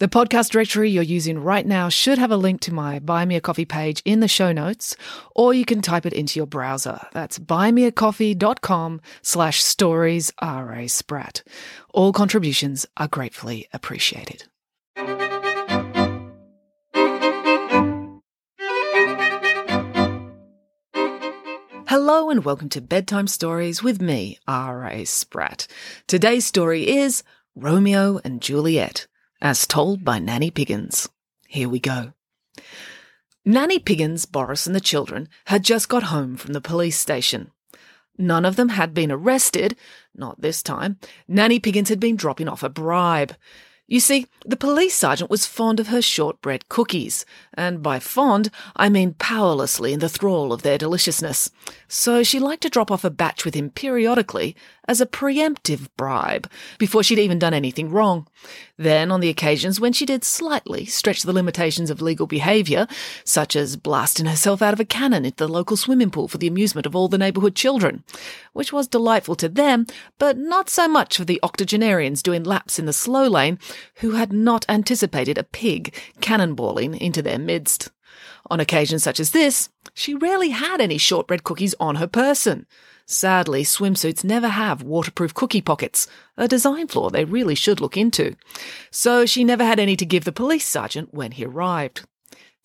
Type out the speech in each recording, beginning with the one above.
The podcast directory you're using right now should have a link to my Buy Me a Coffee page in the show notes, or you can type it into your browser. That's buymeacoffee.com slash stories R.A. Spratt. All contributions are gratefully appreciated. Hello and welcome to Bedtime Stories with me, R.A. Spratt. Today's story is Romeo and Juliet as told by Nanny Piggins. Here we go. Nanny Piggins, Boris, and the children had just got home from the police station. None of them had been arrested, not this time. Nanny Piggins had been dropping off a bribe. You see, the police sergeant was fond of her shortbread cookies, and by fond, I mean powerlessly in the thrall of their deliciousness. So she liked to drop off a batch with him periodically as a preemptive bribe before she'd even done anything wrong. Then, on the occasions when she did slightly stretch the limitations of legal behaviour, such as blasting herself out of a cannon into the local swimming pool for the amusement of all the neighbourhood children, which was delightful to them, but not so much for the octogenarians doing laps in the slow lane who had not anticipated a pig cannonballing into their midst. On occasions such as this, she rarely had any shortbread cookies on her person. Sadly, swimsuits never have waterproof cookie pockets, a design flaw they really should look into. So she never had any to give the police sergeant when he arrived.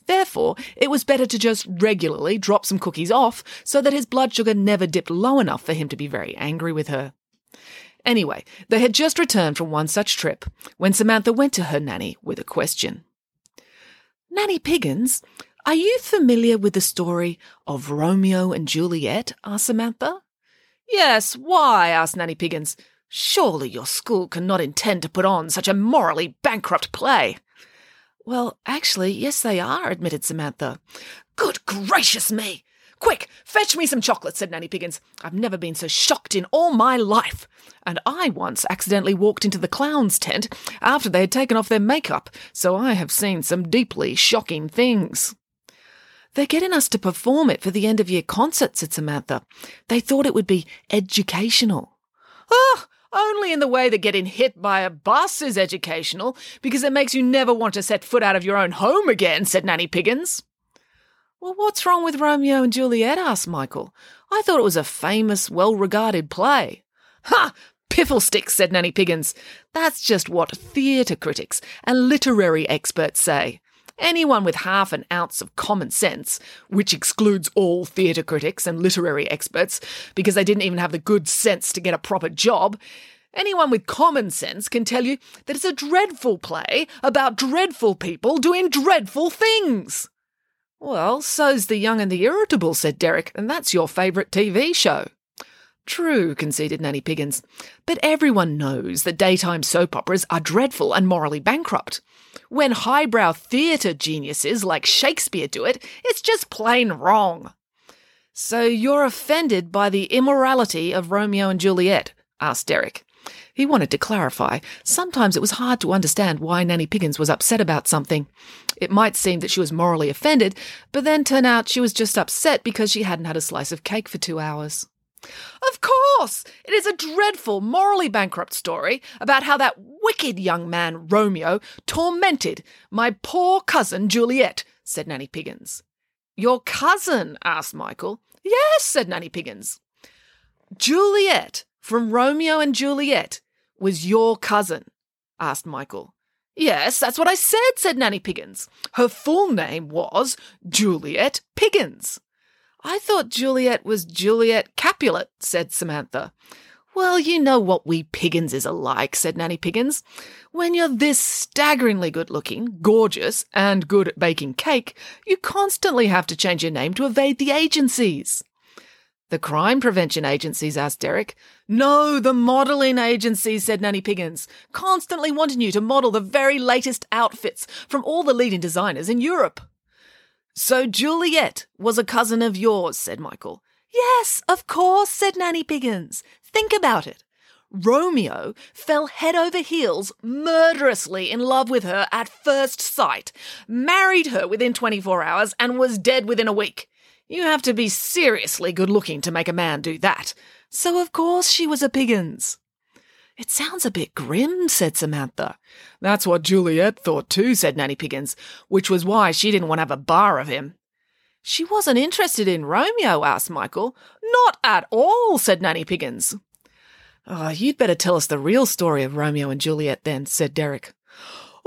Therefore, it was better to just regularly drop some cookies off so that his blood sugar never dipped low enough for him to be very angry with her. Anyway, they had just returned from one such trip when Samantha went to her nanny with a question. Nanny Piggins, are you familiar with the story of Romeo and Juliet? asked Samantha. Yes, why? asked Nanny Piggins. Surely your school cannot intend to put on such a morally bankrupt play. Well, actually, yes, they are, admitted Samantha. Good gracious me! Quick, fetch me some chocolate, said Nanny Piggins. I've never been so shocked in all my life. And I once accidentally walked into the clown's tent after they had taken off their makeup, so I have seen some deeply shocking things. They're getting us to perform it for the end of year concert, said Samantha. They thought it would be educational. Oh, only in the way that getting hit by a bus is educational, because it makes you never want to set foot out of your own home again, said Nanny Piggins. Well, what's wrong with Romeo and Juliet? asked Michael. I thought it was a famous, well regarded play. Ha! Piffle, Pifflesticks, said Nanny Piggins. That's just what theatre critics and literary experts say. Anyone with half an ounce of common sense, which excludes all theatre critics and literary experts because they didn't even have the good sense to get a proper job, anyone with common sense can tell you that it's a dreadful play about dreadful people doing dreadful things. Well, so's The Young and the Irritable, said Derek, and that's your favourite TV show. True, conceded Nanny Piggins, but everyone knows that daytime soap operas are dreadful and morally bankrupt. When highbrow theatre geniuses like Shakespeare do it, it's just plain wrong. So you're offended by the immorality of Romeo and Juliet? asked Derek. He wanted to clarify. Sometimes it was hard to understand why Nanny Piggins was upset about something. It might seem that she was morally offended, but then turn out she was just upset because she hadn't had a slice of cake for two hours. Of course! It is a dreadful, morally bankrupt story about how that wicked young man, Romeo, tormented my poor cousin Juliet, said Nanny Piggins. Your cousin? asked Michael. Yes, said Nanny Piggins. Juliet from Romeo and Juliet was your cousin? asked Michael. Yes, that's what I said, said Nanny Piggins. Her full name was Juliet Piggins. I thought Juliet was Juliet Capulet, said Samantha. Well, you know what we Pigginses are like, said Nanny Piggins. When you're this staggeringly good looking, gorgeous, and good at baking cake, you constantly have to change your name to evade the agencies. The crime prevention agencies, asked Derek. No, the modelling agencies, said Nanny Piggins, constantly wanting you to model the very latest outfits from all the leading designers in Europe. So Juliet was a cousin of yours, said Michael. Yes, of course, said Nanny Piggins. Think about it. Romeo fell head over heels, murderously in love with her at first sight, married her within 24 hours, and was dead within a week. You have to be seriously good looking to make a man do that. So, of course, she was a Piggins. It sounds a bit grim, said Samantha. That's what Juliet thought too, said Nanny Piggins, which was why she didn't want to have a bar of him. She wasn't interested in Romeo, asked Michael. Not at all, said Nanny Piggins. Oh, you'd better tell us the real story of Romeo and Juliet then, said Derek.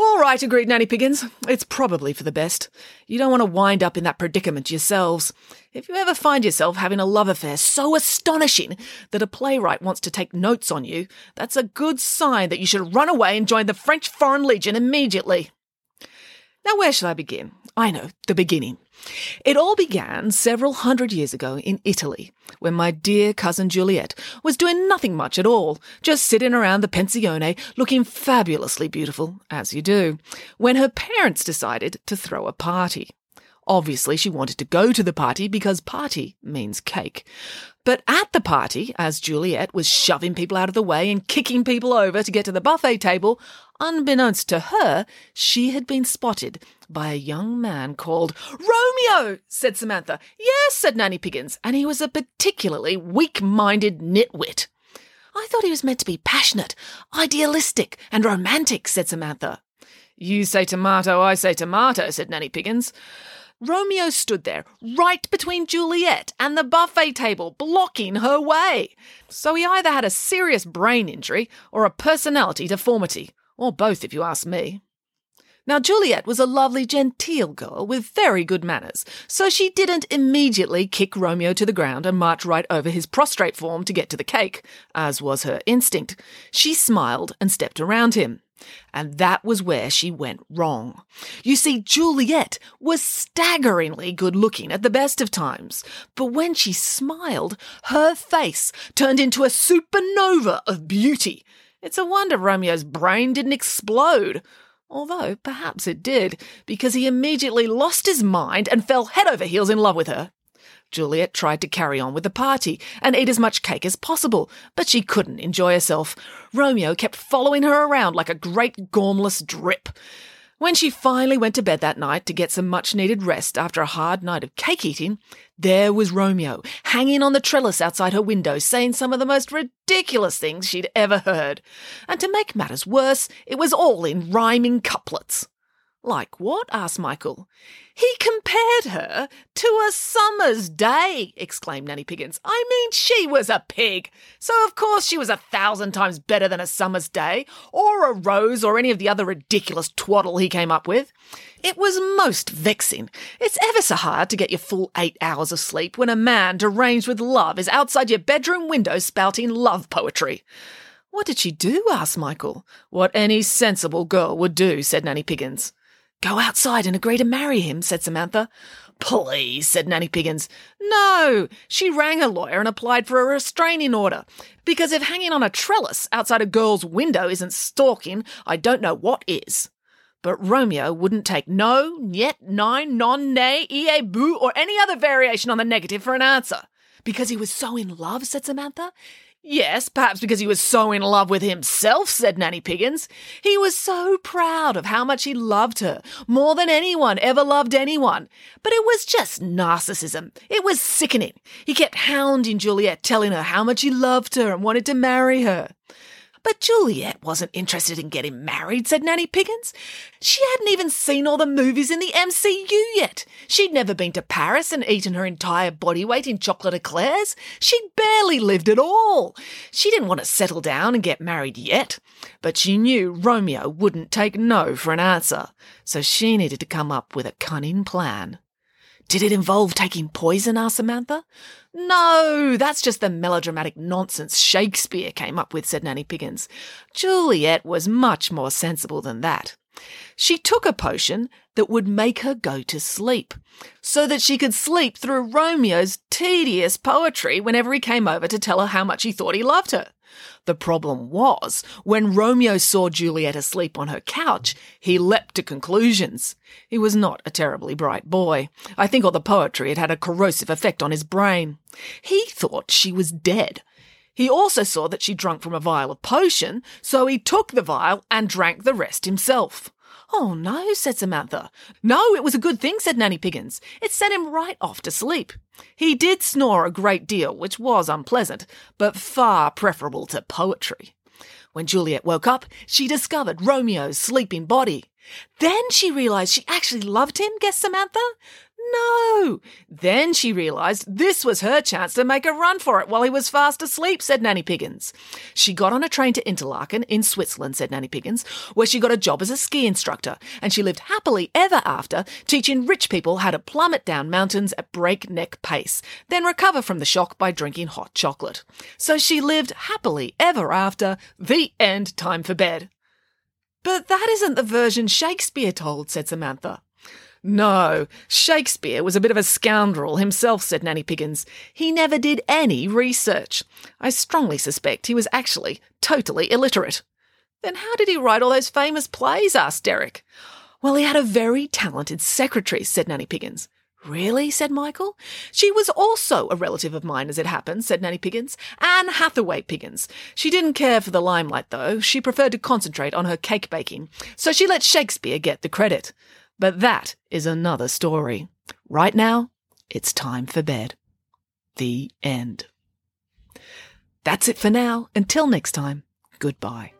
All right, agreed Nanny Piggins. It's probably for the best. You don't want to wind up in that predicament yourselves. If you ever find yourself having a love affair so astonishing that a playwright wants to take notes on you, that's a good sign that you should run away and join the French Foreign Legion immediately. Now, where shall I begin? I know, the beginning. It all began several hundred years ago in Italy, when my dear cousin Juliet was doing nothing much at all, just sitting around the pensione looking fabulously beautiful, as you do, when her parents decided to throw a party. Obviously, she wanted to go to the party because party means cake. But at the party, as Juliet was shoving people out of the way and kicking people over to get to the buffet table, unbeknownst to her, she had been spotted by a young man called Romeo, said Samantha. Yes, said Nanny Piggins, and he was a particularly weak minded nitwit. I thought he was meant to be passionate, idealistic, and romantic, said Samantha. You say tomato, I say tomato, said Nanny Piggins. Romeo stood there, right between Juliet and the buffet table, blocking her way. So he either had a serious brain injury or a personality deformity, or both, if you ask me. Now, Juliet was a lovely, genteel girl with very good manners, so she didn't immediately kick Romeo to the ground and march right over his prostrate form to get to the cake, as was her instinct. She smiled and stepped around him. And that was where she went wrong. You see, Juliet was staggeringly good looking at the best of times, but when she smiled, her face turned into a supernova of beauty. It's a wonder Romeo's brain didn't explode. Although perhaps it did, because he immediately lost his mind and fell head over heels in love with her. Juliet tried to carry on with the party and eat as much cake as possible, but she couldn't enjoy herself. Romeo kept following her around like a great gormless drip. When she finally went to bed that night to get some much needed rest after a hard night of cake eating, there was Romeo, hanging on the trellis outside her window, saying some of the most ridiculous things she'd ever heard. And to make matters worse, it was all in rhyming couplets. Like what? asked Michael. He compared her to a summer's day, exclaimed Nanny Piggins. I mean, she was a pig. So, of course, she was a thousand times better than a summer's day, or a rose, or any of the other ridiculous twaddle he came up with. It was most vexing. It's ever so hard to get your full eight hours of sleep when a man deranged with love is outside your bedroom window spouting love poetry. What did she do? asked Michael. What any sensible girl would do, said Nanny Piggins. Go outside and agree to marry him, said Samantha. Please, said Nanny Piggins. No, she rang her lawyer and applied for a restraining order. Because if hanging on a trellis outside a girl's window isn't stalking, I don't know what is. But Romeo wouldn't take no, yet, nine, non, nay, ie, boo, or any other variation on the negative for an answer. Because he was so in love, said Samantha. Yes, perhaps because he was so in love with himself, said Nanny Piggins. He was so proud of how much he loved her, more than anyone ever loved anyone. But it was just narcissism. It was sickening. He kept hounding Juliet, telling her how much he loved her and wanted to marry her. But Juliet wasn't interested in getting married, said Nanny Piggins. She hadn't even seen all the movies in the MCU yet. She'd never been to Paris and eaten her entire body weight in chocolate eclairs. She'd barely lived at all. She didn't want to settle down and get married yet. But she knew Romeo wouldn't take no for an answer, so she needed to come up with a cunning plan. Did it involve taking poison? asked Samantha. No, that's just the melodramatic nonsense Shakespeare came up with, said Nanny Piggins. Juliet was much more sensible than that. She took a potion that would make her go to sleep, so that she could sleep through Romeo's tedious poetry whenever he came over to tell her how much he thought he loved her. The problem was, when Romeo saw Juliet asleep on her couch, he leapt to conclusions. He was not a terribly bright boy. I think all the poetry had had a corrosive effect on his brain. He thought she was dead. He also saw that she drank from a vial of potion, so he took the vial and drank the rest himself. Oh no, said Samantha. No, it was a good thing, said Nanny Piggins. It sent him right off to sleep. He did snore a great deal, which was unpleasant, but far preferable to poetry. When Juliet woke up, she discovered Romeo's sleeping body. Then she realized she actually loved him, guessed Samantha. No! Then she realised this was her chance to make a run for it while he was fast asleep, said Nanny Piggins. She got on a train to Interlaken in Switzerland, said Nanny Piggins, where she got a job as a ski instructor, and she lived happily ever after, teaching rich people how to plummet down mountains at breakneck pace, then recover from the shock by drinking hot chocolate. So she lived happily ever after, the end, time for bed. But that isn't the version Shakespeare told, said Samantha. No, Shakespeare was a bit of a scoundrel himself, said Nanny Piggins. He never did any research. I strongly suspect he was actually totally illiterate. Then how did he write all those famous plays? asked Derek. Well, he had a very talented secretary, said Nanny Piggins. Really? said Michael. She was also a relative of mine, as it happens, said Nanny Piggins. Anne Hathaway Piggins. She didn't care for the limelight, though. She preferred to concentrate on her cake baking, so she let Shakespeare get the credit. But that is another story. Right now, it's time for bed. The end. That's it for now. Until next time, goodbye.